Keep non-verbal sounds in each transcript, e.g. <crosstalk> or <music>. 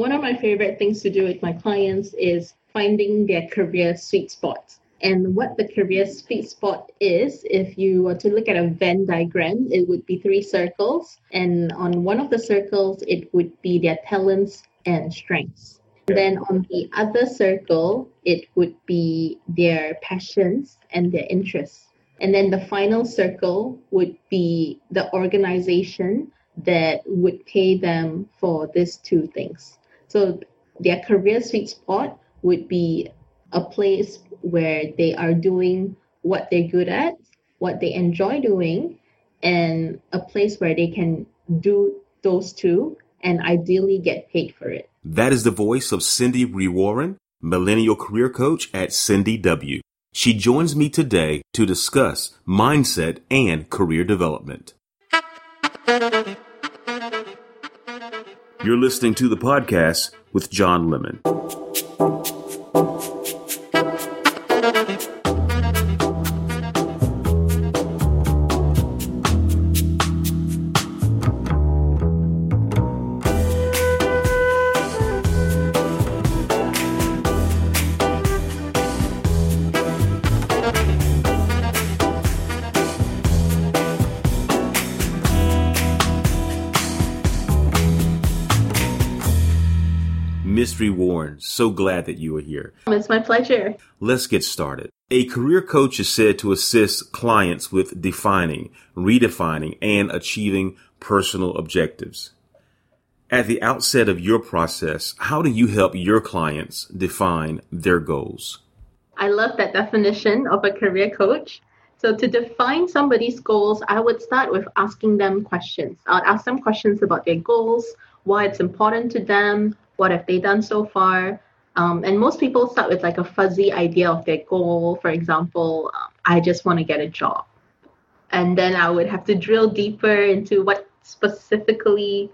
One of my favorite things to do with my clients is finding their career sweet spot. And what the career sweet spot is, if you were to look at a Venn diagram, it would be three circles. And on one of the circles, it would be their talents and strengths. Then on the other circle, it would be their passions and their interests. And then the final circle would be the organization that would pay them for these two things. So their career sweet spot would be a place where they are doing what they're good at, what they enjoy doing, and a place where they can do those two and ideally get paid for it. That is the voice of Cindi Wirawan, Millennial Career Coach at CindiW. She joins me today to discuss mindset and career development. You're listening to the podcast with John Lemon. So glad that you are here. It's my pleasure. Let's get started. A career coach is said to assist clients with defining, redefining, and achieving personal objectives. At the outset of your process, how do you help your clients define their goals? I love that definition of a career coach. So, to define somebody's goals, I would start with asking them questions. I'd ask them questions about their goals, why it's important to them, what have they done so far? Um, and most people start with like a fuzzy idea of their goal. For example, um, I just want to get a job. And then I would have to drill deeper into what specifically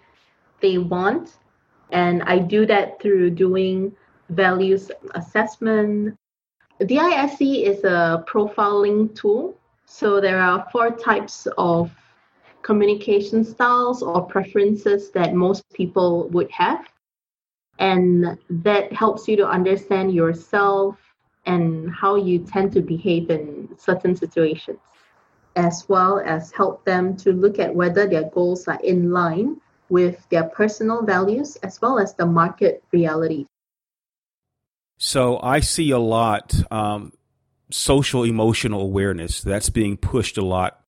they want. And I do that through doing values assessment. DISC is a profiling tool. So there are four types of communication styles or preferences that most people would have and that helps you to understand yourself and how you tend to behave in certain situations as well as help them to look at whether their goals are in line with their personal values as well as the market reality. So I see a lot um, social emotional awareness that's being pushed a lot,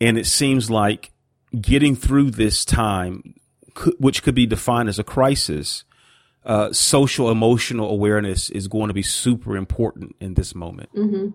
and it seems like getting through this time, which could be defined as a crisis, uh, social emotional awareness is going to be super important in this moment. Mm-hmm.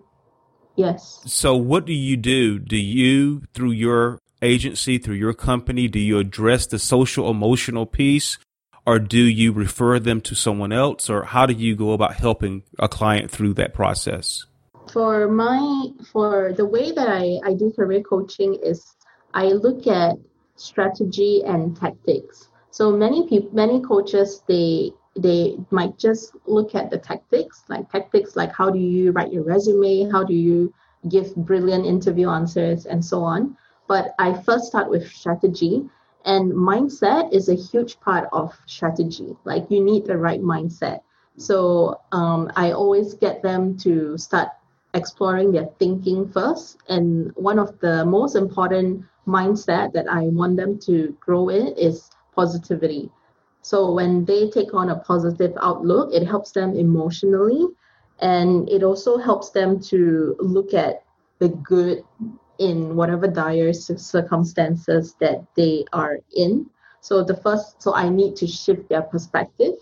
Yes. So, what do you do? Do you, through your agency, through your company, do you address the social emotional piece? Or do you refer them to someone else? Or how do you go about helping a client through that process? For my, for the way that I, I do career coaching is I look at strategy and tactics. So many people, many coaches, they they might just look at the tactics, like tactics like how do you write your resume, how do you give brilliant interview answers, and so on. But I first start with strategy, and mindset is a huge part of strategy. Like you need the right mindset. So um, I always get them to start exploring their thinking first. And one of the most important mindset that I want them to grow in is positivity. So when they take on a positive outlook, it helps them emotionally and it also helps them to look at the good in whatever dire circumstances that they are in. So the first, so I need to shift their perspective.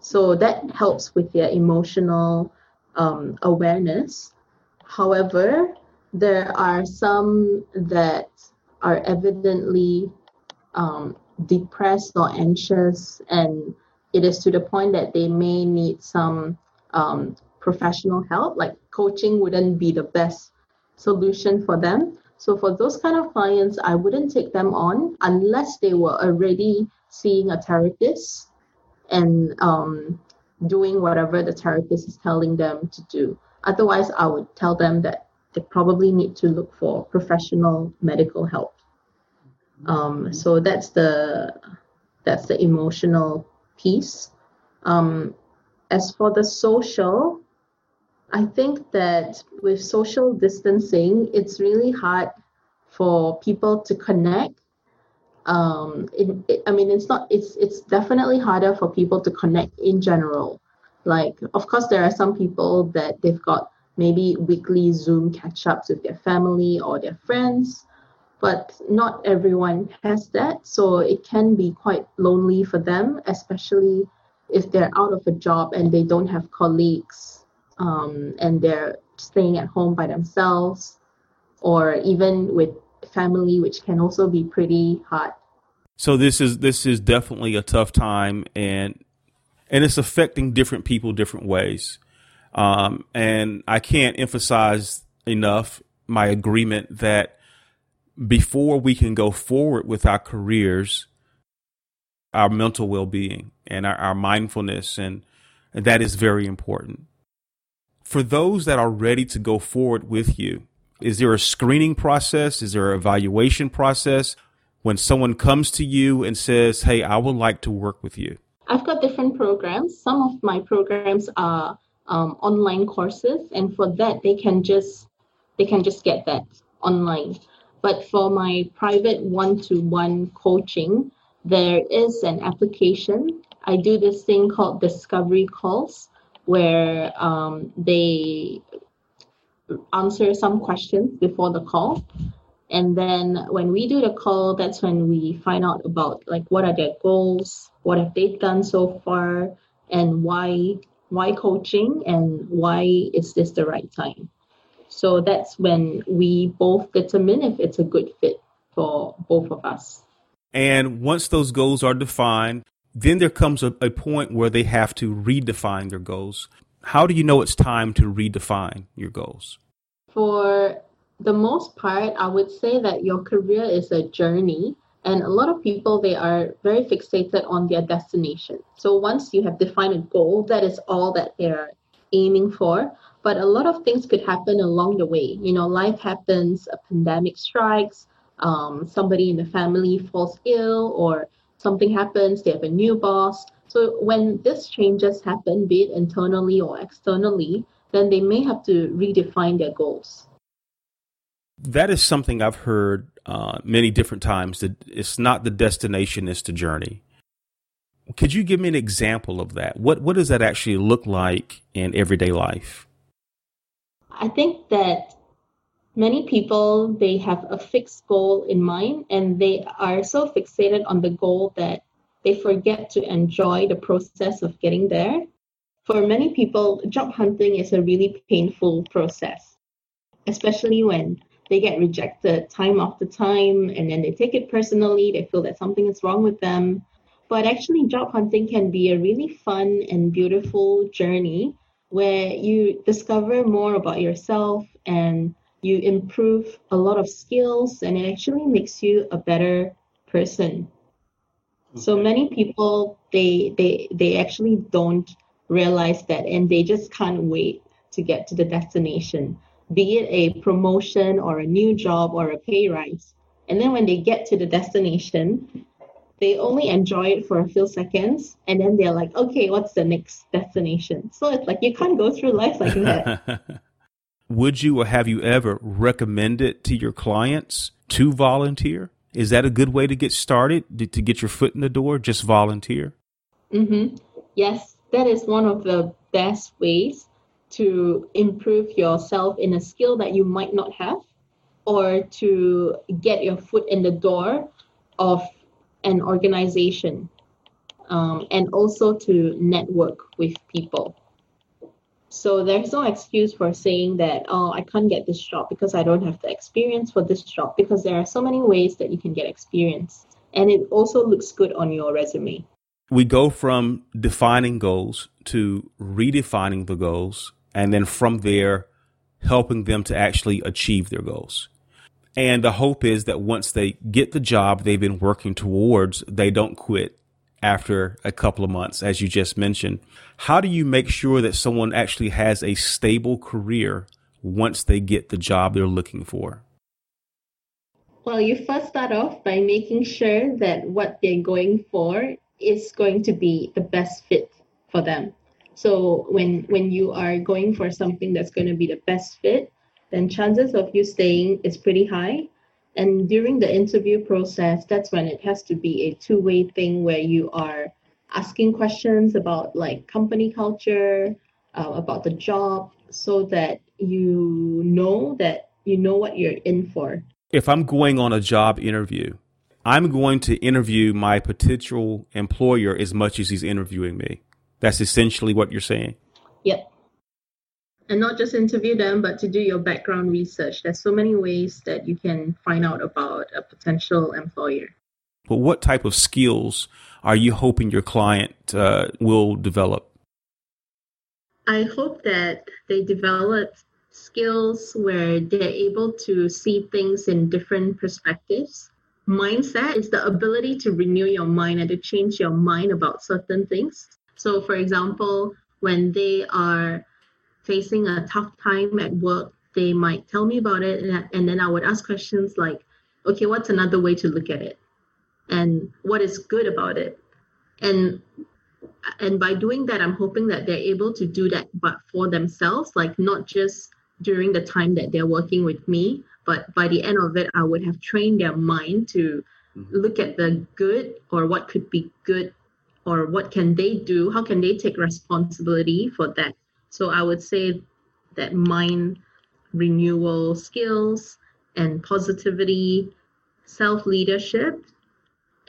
So that helps with their emotional um, awareness. However, there are some that are evidently um, depressed or anxious, and it is to the point that they may need some um, professional help. Like coaching wouldn't be the best solution for them. So for those kind of clients, I wouldn't take them on unless they were already seeing a therapist and um, doing whatever the therapist is telling them to do. Otherwise, I would tell them that they probably need to look for professional medical help. Um, so that's the that's the emotional piece. Um, as for the social, I think that with social distancing, it's really hard for people to connect. Um, it, it, I mean, it's not. It's it's definitely harder for people to connect in general. Like, of course, there are some people that they've got maybe weekly Zoom catch ups with their family or their friends, but not everyone has that. So it can be quite lonely for them, especially if they're out of a job and they don't have colleagues um, and they're staying at home by themselves or even with family which can also be pretty hard so this is this is definitely a tough time and and it's affecting different people different ways um, and i can't emphasize enough my agreement that before we can go forward with our careers our mental well-being and our, our mindfulness and, and that is very important. For those that are ready to go forward with you is there a screening process? Is there an evaluation process? When someone comes to you and says hey i would like to work with you. I've got different programs. Some of my programs are um, online courses and for that they can just they can just get that online but for my private one-to-one coaching there is an application. I do this thing called discovery calls where um, they answer some questions before the call. And then when we do the call, that's when we find out about like what are their goals, what have they done so far, and why why coaching and why is this the right time. So that's when we both determine if it's a good fit for both of us. And once those goals are defined, then there comes a, a, point where they have to redefine their goals. How do you know it's time to redefine your goals? For the most part, I would say that your career is a journey. And a lot of people, they are very fixated on their destination. So once you have defined a goal, that is all that they're aiming for. But a lot of things could happen along the way. You know, life happens, a pandemic strikes, um, somebody in the family falls ill or something happens, they have a new boss. So when these changes happen, be it internally or externally, then they may have to redefine their goals. That is something I've heard uh, many different times. That it's not the destination; it's the journey. Could you give me an example of that? What what does that actually look like in everyday life? I think that many people they have a fixed goal in mind and they are so fixated on the goal that they forget to enjoy the process of getting there. For many people job hunting is a really painful process especially when they get rejected time after time and then they take it personally they feel that something is wrong with them. But actually job hunting can be a really fun and beautiful journey where you discover more about yourself and you improve a lot of skills and it actually makes you a better person okay. so many people they they they actually don't realize that and they just can't wait to get to the destination be it a promotion or a new job or a pay rise and then when they get to the destination they only enjoy it for a few seconds and then they're like okay what's the next destination so it's like you can't go through life like that <laughs> would you or have you ever recommended to your clients to volunteer? Is that a good way to get started, to get your foot in the door? Just volunteer? Mm-hmm. Yes, that is one of the best ways to improve yourself in a skill that you might not have or to get your foot in the door of an organization um, and also to network with people. So there's no excuse for saying that, oh, I can't get this job because I don't have the experience for this job, because there are so many ways that you can get experience. And it also looks good on your resume. We go from defining goals to redefining the goals, and then from there, helping them to actually achieve their goals. And the hope is that once they get the job they've been working towards, they don't quit after a couple of months, as you just mentioned. How do you make sure that someone actually has a stable career once they get the job they're looking for? Well, you first start off by making sure that what they're going for is going to be the best fit for them. So when when you are going for something that's going to be the best fit, then chances of you staying is pretty high. And during the interview process, that's when it has to be a two-way thing where you are asking questions about like company culture, uh, about the job, so that you know that you know what you're in for. If I'm going on a job interview, I'm going to interview my potential employer as much as he's interviewing me. That's essentially what you're saying. Yep. And not just interview them, but to do your background research. There's so many ways that you can find out about a potential employer. But what type of skills are you hoping your client uh, will develop? I hope that they develop skills where they're able to see things in different perspectives. Mindset is the ability to renew your mind and to change your mind about certain things. So, for example, when they are facing a tough time at work, they might tell me about it, and, and then I would ask questions like, okay, what's another way to look at it? And what is good about it? And and by doing that, I'm hoping that they're able to do that, but for themselves, like not just during the time that they're working with me, but by the end of it, I would have trained their mind to mm-hmm. look at the good or what could be good or what can they do how can they take responsibility for that so i would say that mind renewal skills and positivity self leadership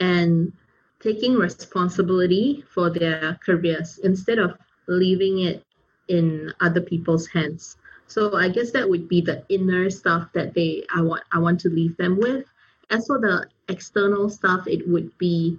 and taking responsibility for their careers instead of leaving it in other people's hands. So i guess that would be the inner stuff that they i want i want to leave them with. As for the external stuff it would be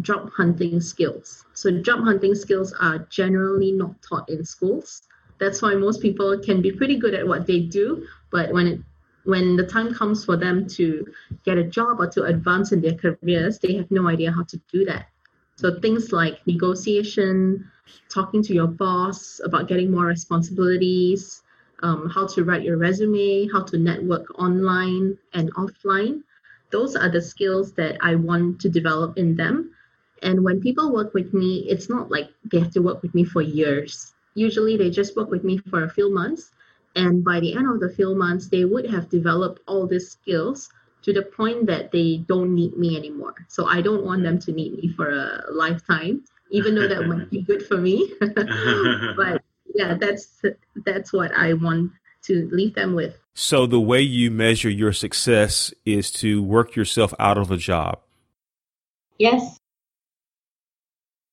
job hunting skills. So job hunting skills are generally not taught in schools. That's why most people can be pretty good at what they do, but when it when the time comes for them to get a job or to advance in their careers, they have no idea how to do that. So things like negotiation, talking to your boss about getting more responsibilities, um, how to write your resume, how to network online and offline. Those are the skills that I want to develop in them and when people work with me, it's not like they have to work with me for years. Usually they just work with me for a few months. And by the end of the few months, they would have developed all these skills to the point that they don't need me anymore. So I don't want them to need me for a lifetime, even though that <laughs> might be good for me. <laughs> but yeah, that's that's what I want to leave them with. So the way you measure your success is to work yourself out of a job. Yes,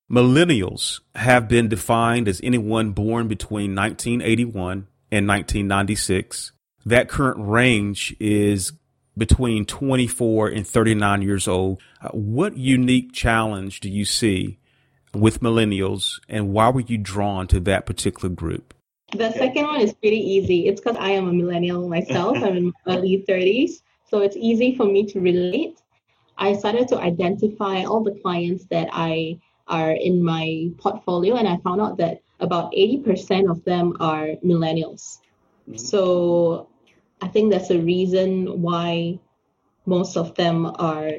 Millennials have been defined as anyone born between 1981 and 1996. That current range is between 24 and 39 years old. Uh, what unique challenge do you see with millennials and why were you drawn to that particular group? The second one is pretty easy. It's because I am a millennial myself. I'm in my early 30s. So it's easy for me to relate. I started to identify all the clients that I are in my portfolio, and I found out that about 80% of them are millennials. Mm-hmm. So I think that's a reason why most of them are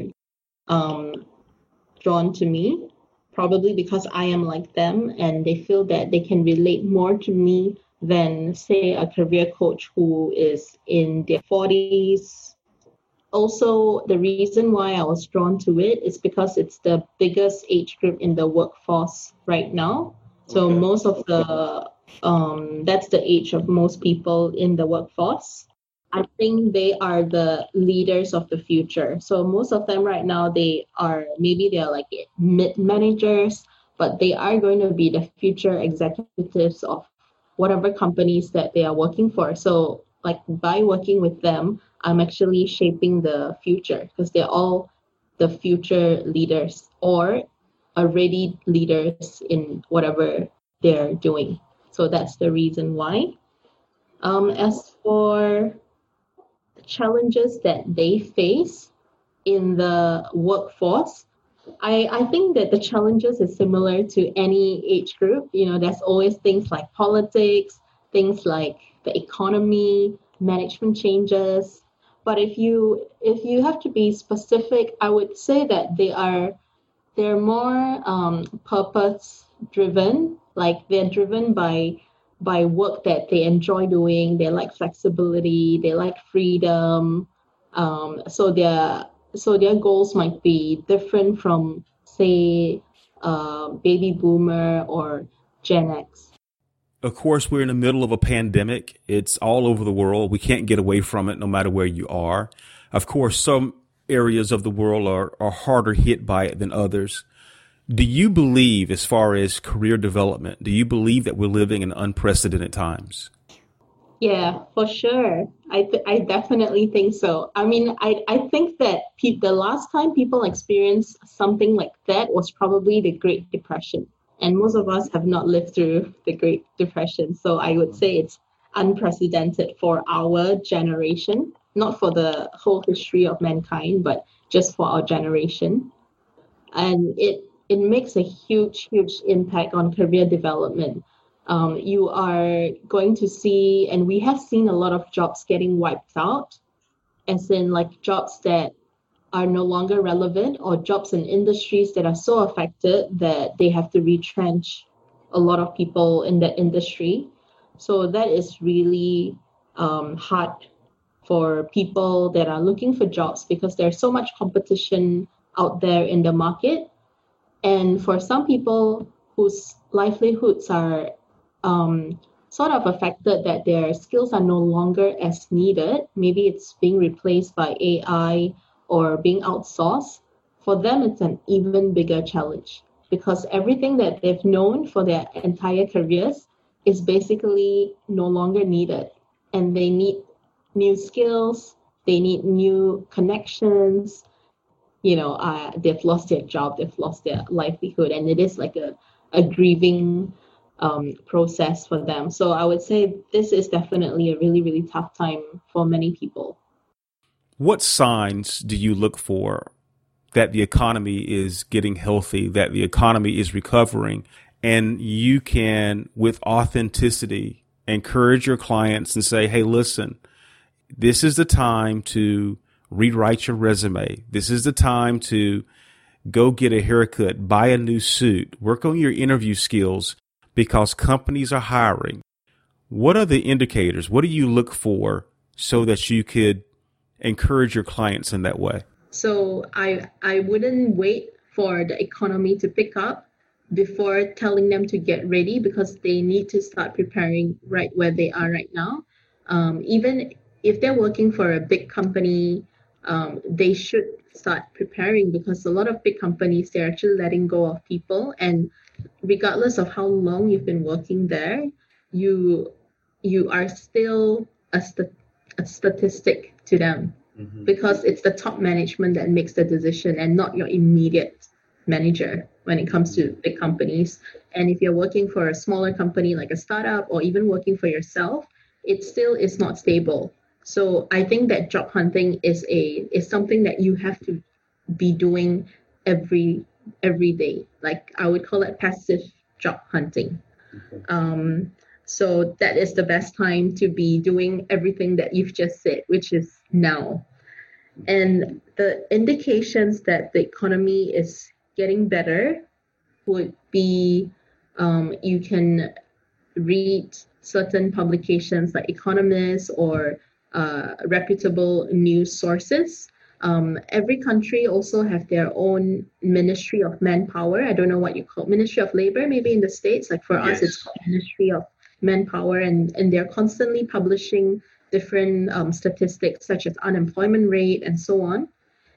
um, drawn to me, probably because I am like them and they feel that they can relate more to me than, say, a career coach who is in their 40s, also the reason why I was drawn to it is because it's the biggest age group in the workforce right now. So okay. most of the um, that's the age of most people in the workforce. I think they are the leaders of the future. So most of them right now they are maybe they're like mid managers, but they are going to be the future executives of whatever companies that they are working for. So like by working with them, I'm actually shaping the future because they're all the future leaders or already leaders in whatever they're doing. So that's the reason why. Um, as for the challenges that they face in the workforce, I, I think that the challenges is similar to any age group. You know, there's always things like politics, things like the economy, management changes. But if you if you have to be specific, I would say that they are they're more um, purpose driven, like they're driven by by work that they enjoy doing. They like flexibility. They like freedom. Um, so their so their goals might be different from say uh, baby boomer or Gen X. Of course, we're in the middle of a pandemic. It's all over the world. We can't get away from it no matter where you are. Of course, some areas of the world are, are harder hit by it than others. Do you believe, as far as career development, do you believe that we're living in unprecedented times? Yeah, for sure. I, th- I definitely think so. I mean, I, I think that pe- the last time people experienced something like that was probably the Great Depression. And most of us have not lived through the Great Depression. So I would say it's unprecedented for our generation, not for the whole history of mankind, but just for our generation. And it it makes a huge, huge impact on career development. Um, you are going to see, and we have seen a lot of jobs getting wiped out, as in like jobs that are no longer relevant or jobs in industries that are so affected that they have to retrench a lot of people in that industry. So that is really um, hard for people that are looking for jobs because there's so much competition out there in the market and for some people whose livelihoods are um, sort of affected that their skills are no longer as needed, maybe it's being replaced by AI or being outsourced, for them it's an even bigger challenge because everything that they've known for their entire careers is basically no longer needed. And they need new skills, they need new connections, you know, uh, they've lost their job, they've lost their livelihood, and it is like a, a grieving um, process for them. So I would say this is definitely a really, really tough time for many people. What signs do you look for that the economy is getting healthy, that the economy is recovering, and you can, with authenticity, encourage your clients and say, hey, listen, this is the time to rewrite your resume. This is the time to go get a haircut, buy a new suit, work on your interview skills because companies are hiring. What are the indicators? What do you look for so that you could encourage your clients in that way? So I I wouldn't wait for the economy to pick up before telling them to get ready because they need to start preparing right where they are right now. Um, even if they're working for a big company um, they should start preparing because a lot of big companies they're actually letting go of people and regardless of how long you've been working there you you are still a, st- a statistic to them mm-hmm. because it's the top management that makes the decision and not your immediate manager when it comes to big companies and if you're working for a smaller company like a startup or even working for yourself it still is not stable so I think that job hunting is a is something that you have to be doing every every day. Like I would call it passive job hunting. Okay. Um, so that is the best time to be doing everything that you've just said, which is now. And the indications that the economy is getting better would be um, you can read certain publications like Economist or uh, reputable news sources. Um, every country also have their own Ministry of Manpower. I don't know what you call Ministry of Labor, maybe in the states. Like for yes. us, it's called Ministry of Manpower, and and they're constantly publishing different um, statistics such as unemployment rate and so on.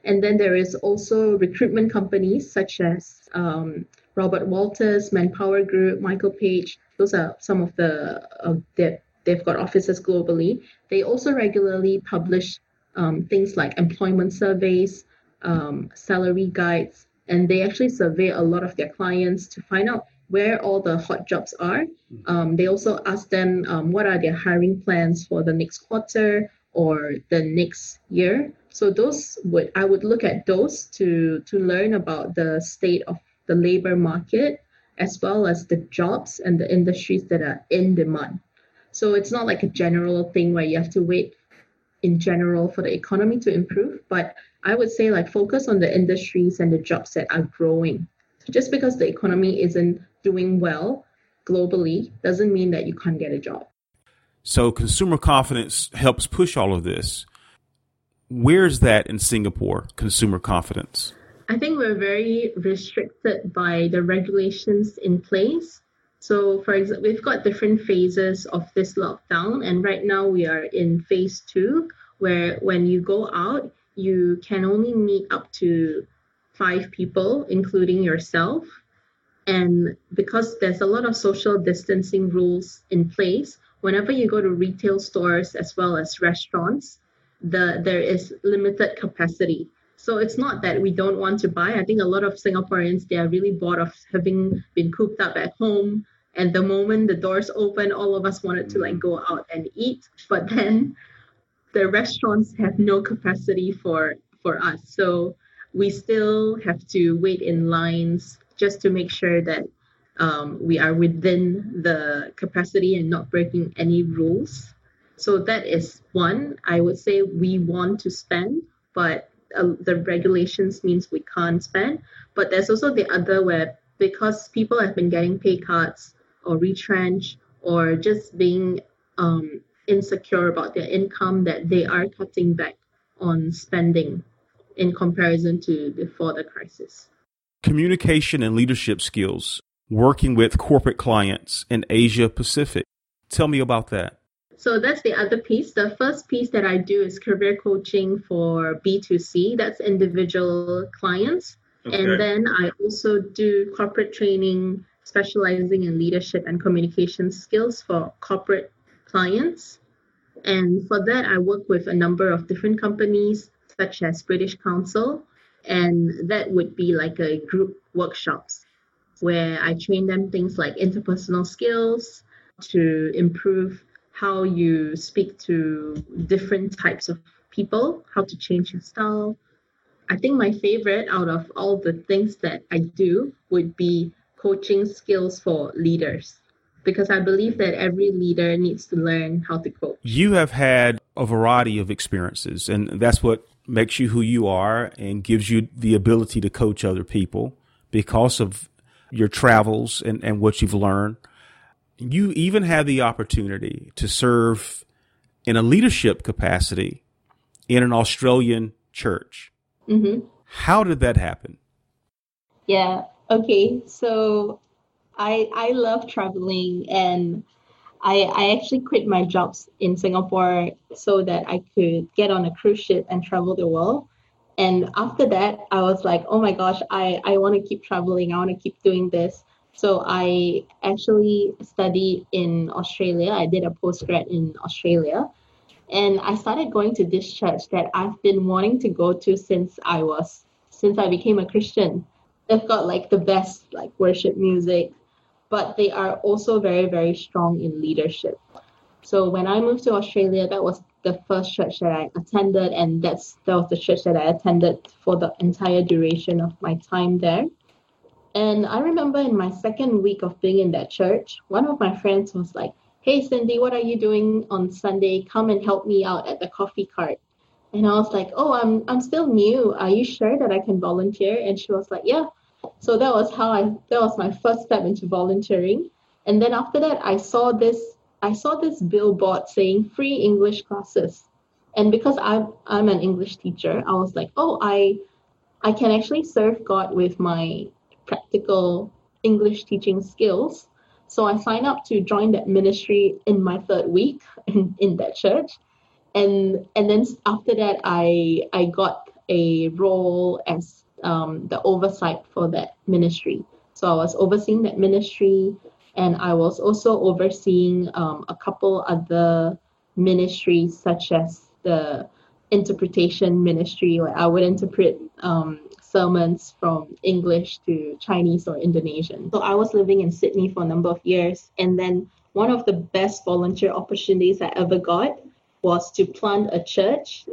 And then there is also recruitment companies such as um, Robert Walters, Manpower Group, Michael Page. Those are some of the uh, the they've got offices globally. They also regularly publish um, things like employment surveys, um, salary guides, and they actually survey a lot of their clients to find out where all the hot jobs are. Um, they also ask them um, what are their hiring plans for the next quarter or the next year. So those would I would look at those to to learn about the state of the labor market as well as the jobs and the industries that are in demand. So it's not like a general thing where you have to wait in general for the economy to improve, but I would say like focus on the industries and the jobs that are growing. So just because the economy isn't doing well globally doesn't mean that you can't get a job. So consumer confidence helps push all of this. Where's that in Singapore, consumer confidence? I think we're very restricted by the regulations in place. So, for example, we've got different phases of this lockdown, and right now we are in phase two, where when you go out, you can only meet up to five people, including yourself. And because there's a lot of social distancing rules in place, whenever you go to retail stores as well as restaurants, the there is limited capacity. So it's not that we don't want to buy. I think a lot of Singaporeans they are really bored of having been cooped up at home. And the moment the doors open, all of us wanted to like go out and eat. But <laughs> then the restaurants have no capacity for for us. So we still have to wait in lines just to make sure that um, we are within the capacity and not breaking any rules. So that is one. I would say we want to spend, but uh, the regulations means we can't spend. But there's also the other where because people have been getting pay cuts or retrenched or just being um, insecure about their income, that they are cutting back on spending in comparison to before the crisis. Communication and leadership skills, working with corporate clients in Asia Pacific. Tell me about that. So that's the other piece. The first piece that I do is career coaching for B2C, that's individual clients. Okay. And then I also do corporate training, specializing in leadership and communication skills for corporate clients. And for that, I work with a number of different companies, such as British Council, and that would be like a group workshops where I train them things like interpersonal skills to improve how you speak to different types of people, how to change your style. I think my favorite out of all the things that I do would be coaching skills for leaders because I believe that every leader needs to learn how to coach. You have had a variety of experiences, and that's what makes you who you are and gives you the ability to coach other people because of your travels and, and what you've learned you even had the opportunity to serve in a leadership capacity in an Australian church. Mm-hmm. How did that happen? Yeah. Okay. So I I love traveling and I I actually quit my jobs in Singapore so that I could get on a cruise ship and travel the world. And after that, I was like, oh my gosh, I I want to keep traveling. I want to keep doing this. So I actually studied in Australia. I did a postgrad in Australia. And I started going to this church that I've been wanting to go to since I was since I became a Christian. They've got like the best like worship music, but they are also very, very strong in leadership. So when I moved to Australia, that was the first church that I attended, and that's that was the church that I attended for the entire duration of my time there. And I remember in my second week of being in that church, one of my friends was like, Hey, Cindi, what are you doing on Sunday? Come and help me out at the coffee cart. And I was like, Oh, I'm, I'm still new. Are you sure that I can volunteer? And she was like, Yeah. So that was how I, that was my first step into volunteering. And then after that, I saw this, I saw this billboard saying free English classes. And because I'm, I'm an English teacher, I was like, Oh, I, I can actually serve God with my practical English teaching skills. So I signed up to join that ministry in my third week <laughs> in, in that church. And and then after that I I got a role as um, the oversight for that ministry. So I was overseeing that ministry and I was also overseeing um, a couple other ministries such as the interpretation ministry where I would interpret um, sermons from English to Chinese or Indonesian. So I was living in Sydney for a number of years. And then one of the best volunteer opportunities I ever got was to plant a church.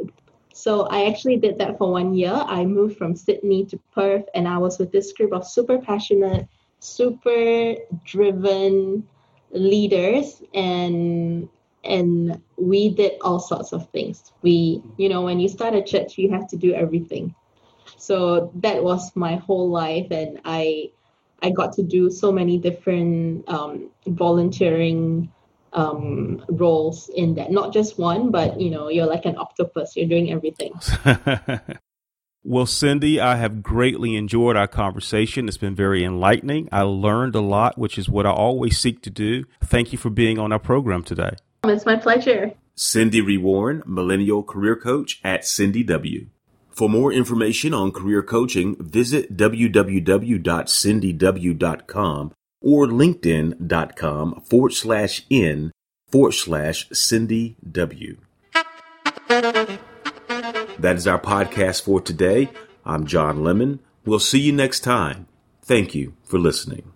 So I actually did that for one year. I moved from Sydney to Perth and I was with this group of super passionate, super driven leaders and and we did all sorts of things. We, you know, when you start a church, you have to do everything. So that was my whole life, and I I got to do so many different um, volunteering um, roles in that. Not just one, but you know, you're like an octopus. You're doing everything. <laughs> well, Cindi, I have greatly enjoyed our conversation. It's been very enlightening. I learned a lot, which is what I always seek to do. Thank you for being on our program today. It's my pleasure. Cindi Wirawan, Millennial Career Coach at CindiW. For more information on career coaching, visit www.cindiw.com or linkedin.com forward slash in forward slash Cindy W. That is our podcast for today. I'm John Lemon. We'll see you next time. Thank you for listening.